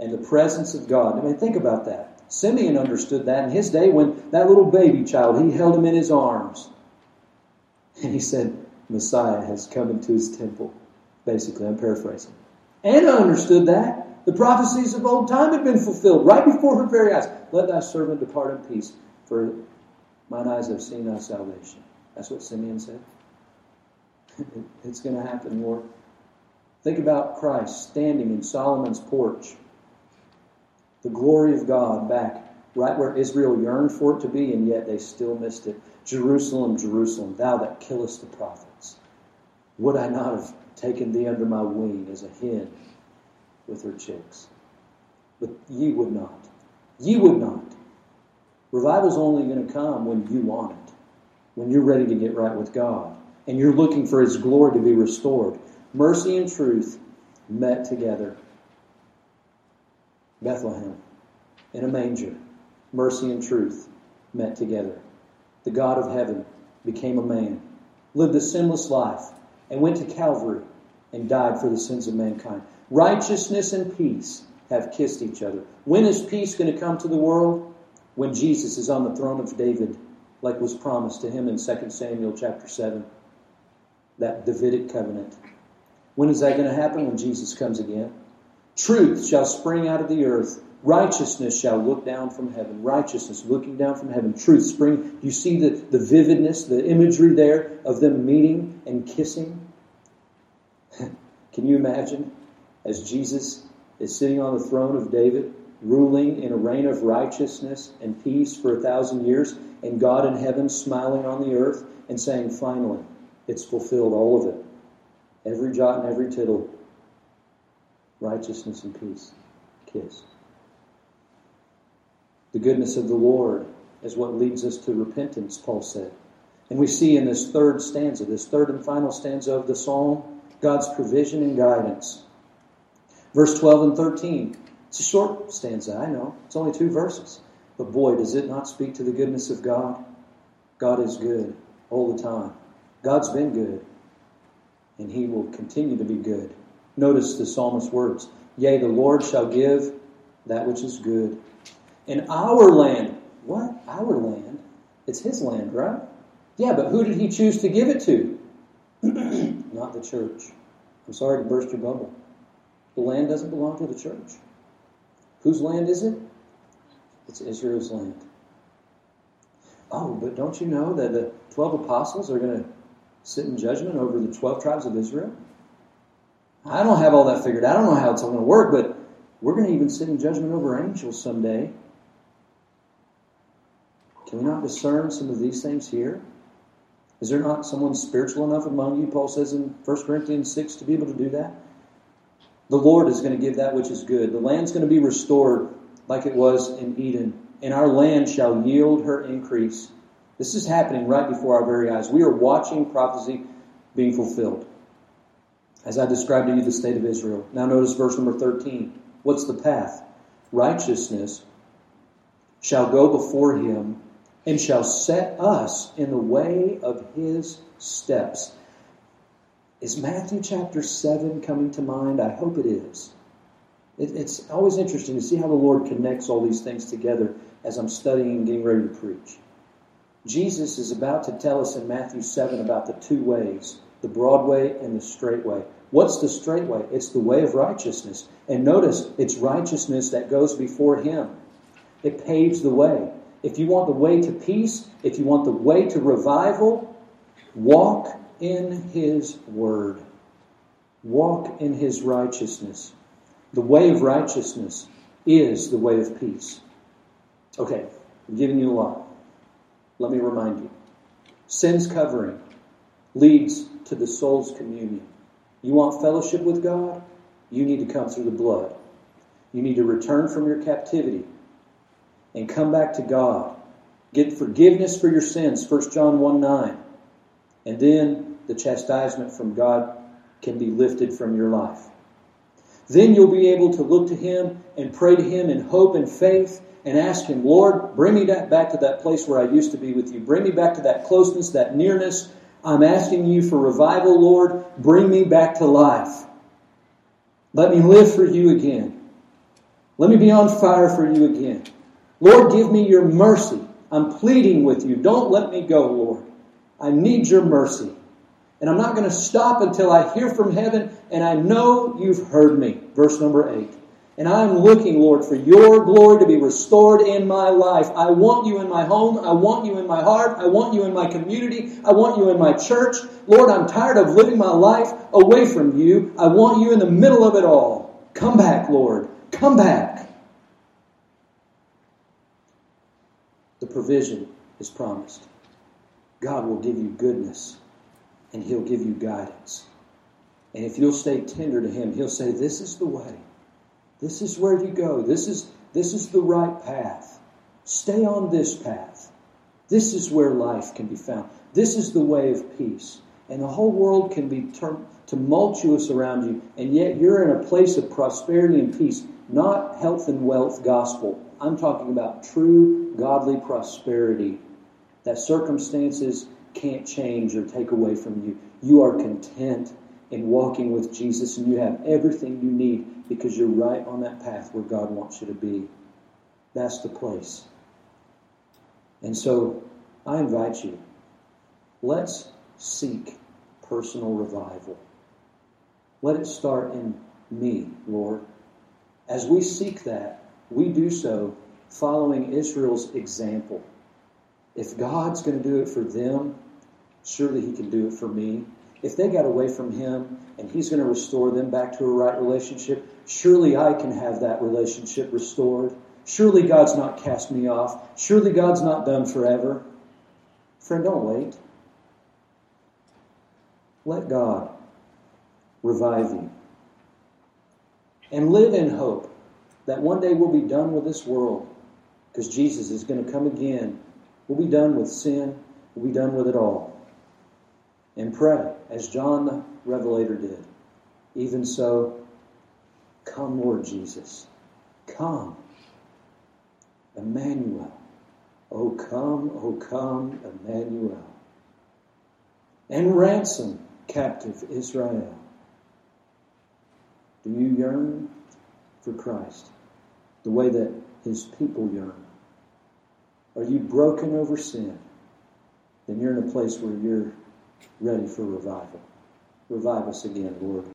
And the presence of God. I mean, think about that. Simeon understood that in his day when that little baby child, he held him in his arms. And he said, Messiah has come into his temple. Basically, I'm paraphrasing. Anna understood that. The prophecies of old time had been fulfilled right before her very eyes. Let thy servant depart in peace, for mine eyes have seen thy salvation. That's what Simeon said. it's going to happen, Lord. Think about Christ standing in Solomon's porch. The glory of God back right where Israel yearned for it to be, and yet they still missed it. Jerusalem, Jerusalem, thou that killest the prophets. Would I not have taken thee under my wing as a hen with her chicks? But ye would not. Ye would not. Revival's only going to come when you want it, when you're ready to get right with God, and you're looking for His glory to be restored. Mercy and truth met together. Bethlehem, in a manger, mercy and truth met together. The God of heaven became a man, lived a sinless life, and went to Calvary and died for the sins of mankind. Righteousness and peace have kissed each other. When is peace going to come to the world? When Jesus is on the throne of David, like was promised to him in 2 Samuel chapter 7. That Davidic covenant. When is that going to happen? When Jesus comes again. Truth shall spring out of the earth. Righteousness shall look down from heaven. Righteousness looking down from heaven. Truth spring. You see the, the vividness, the imagery there of them meeting and kissing? Can you imagine as Jesus is sitting on the throne of David, ruling in a reign of righteousness and peace for a thousand years, and God in heaven smiling on the earth and saying, finally, it's fulfilled, all of it. Every jot and every tittle, righteousness and peace. Kiss. The goodness of the Lord is what leads us to repentance, Paul said. And we see in this third stanza, this third and final stanza of the psalm, God's provision and guidance. Verse 12 and 13. It's a short stanza, I know. It's only two verses. But boy, does it not speak to the goodness of God? God is good all the time. God's been good, and he will continue to be good. Notice the psalmist's words Yea, the Lord shall give that which is good. In our land, what? Our land? It's his land, right? Yeah, but who did he choose to give it to? Not the church. I'm sorry to burst your bubble. The land doesn't belong to the church. Whose land is it? It's Israel's land. Oh, but don't you know that the 12 apostles are going to sit in judgment over the 12 tribes of Israel? I don't have all that figured out. I don't know how it's all going to work, but we're going to even sit in judgment over angels someday. Can we not discern some of these things here? Is there not someone spiritual enough among you, Paul says in 1 Corinthians 6, to be able to do that? The Lord is going to give that which is good. The land's going to be restored like it was in Eden, and our land shall yield her increase. This is happening right before our very eyes. We are watching prophecy being fulfilled. As I described to you the state of Israel. Now notice verse number 13. What's the path? Righteousness shall go before him and shall set us in the way of his steps. Is Matthew chapter 7 coming to mind? I hope it is. It, it's always interesting to see how the Lord connects all these things together as I'm studying and getting ready to preach. Jesus is about to tell us in Matthew 7 about the two ways the broad way and the straight way. What's the straight way? It's the way of righteousness. And notice, it's righteousness that goes before Him. It paves the way. If you want the way to peace, if you want the way to revival, walk in His Word. Walk in His righteousness. The way of righteousness is the way of peace. Okay, I'm giving you a lot. Let me remind you. Sin's covering leads to the soul's communion. You want fellowship with God? You need to come through the blood. You need to return from your captivity and come back to God. Get forgiveness for your sins, 1 John 1 9. And then the chastisement from God can be lifted from your life. Then you'll be able to look to Him and pray to Him in hope and faith and ask Him, Lord, bring me back to that place where I used to be with you. Bring me back to that closeness, that nearness. I'm asking you for revival, Lord. Bring me back to life. Let me live for you again. Let me be on fire for you again. Lord, give me your mercy. I'm pleading with you. Don't let me go, Lord. I need your mercy. And I'm not going to stop until I hear from heaven and I know you've heard me. Verse number 8. And I'm looking, Lord, for your glory to be restored in my life. I want you in my home. I want you in my heart. I want you in my community. I want you in my church. Lord, I'm tired of living my life away from you. I want you in the middle of it all. Come back, Lord. Come back. The provision is promised. God will give you goodness and He'll give you guidance. And if you'll stay tender to Him, He'll say, This is the way. This is where you go. This is, this is the right path. Stay on this path. This is where life can be found. This is the way of peace. And the whole world can be tumultuous around you, and yet you're in a place of prosperity and peace, not health and wealth gospel. I'm talking about true godly prosperity that circumstances can't change or take away from you. You are content in walking with Jesus, and you have everything you need because you're right on that path where God wants you to be. That's the place. And so I invite you, let's seek personal revival. Let it start in me, Lord. As we seek that, we do so following Israel's example. If God's going to do it for them, surely He can do it for me. If they got away from Him and He's going to restore them back to a right relationship, surely I can have that relationship restored. Surely God's not cast me off. Surely God's not done forever. Friend, don't wait. Let God revive you. And live in hope that one day we'll be done with this world because Jesus is going to come again. We'll be done with sin. We'll be done with it all. And pray, as John the Revelator did. Even so, come, Lord Jesus. Come. Emmanuel. Oh, come, oh, come, Emmanuel. And ransom captive Israel. Do you yearn for Christ the way that his people yearn? Are you broken over sin? Then you're in a place where you're ready for revival. Revive us again, Lord.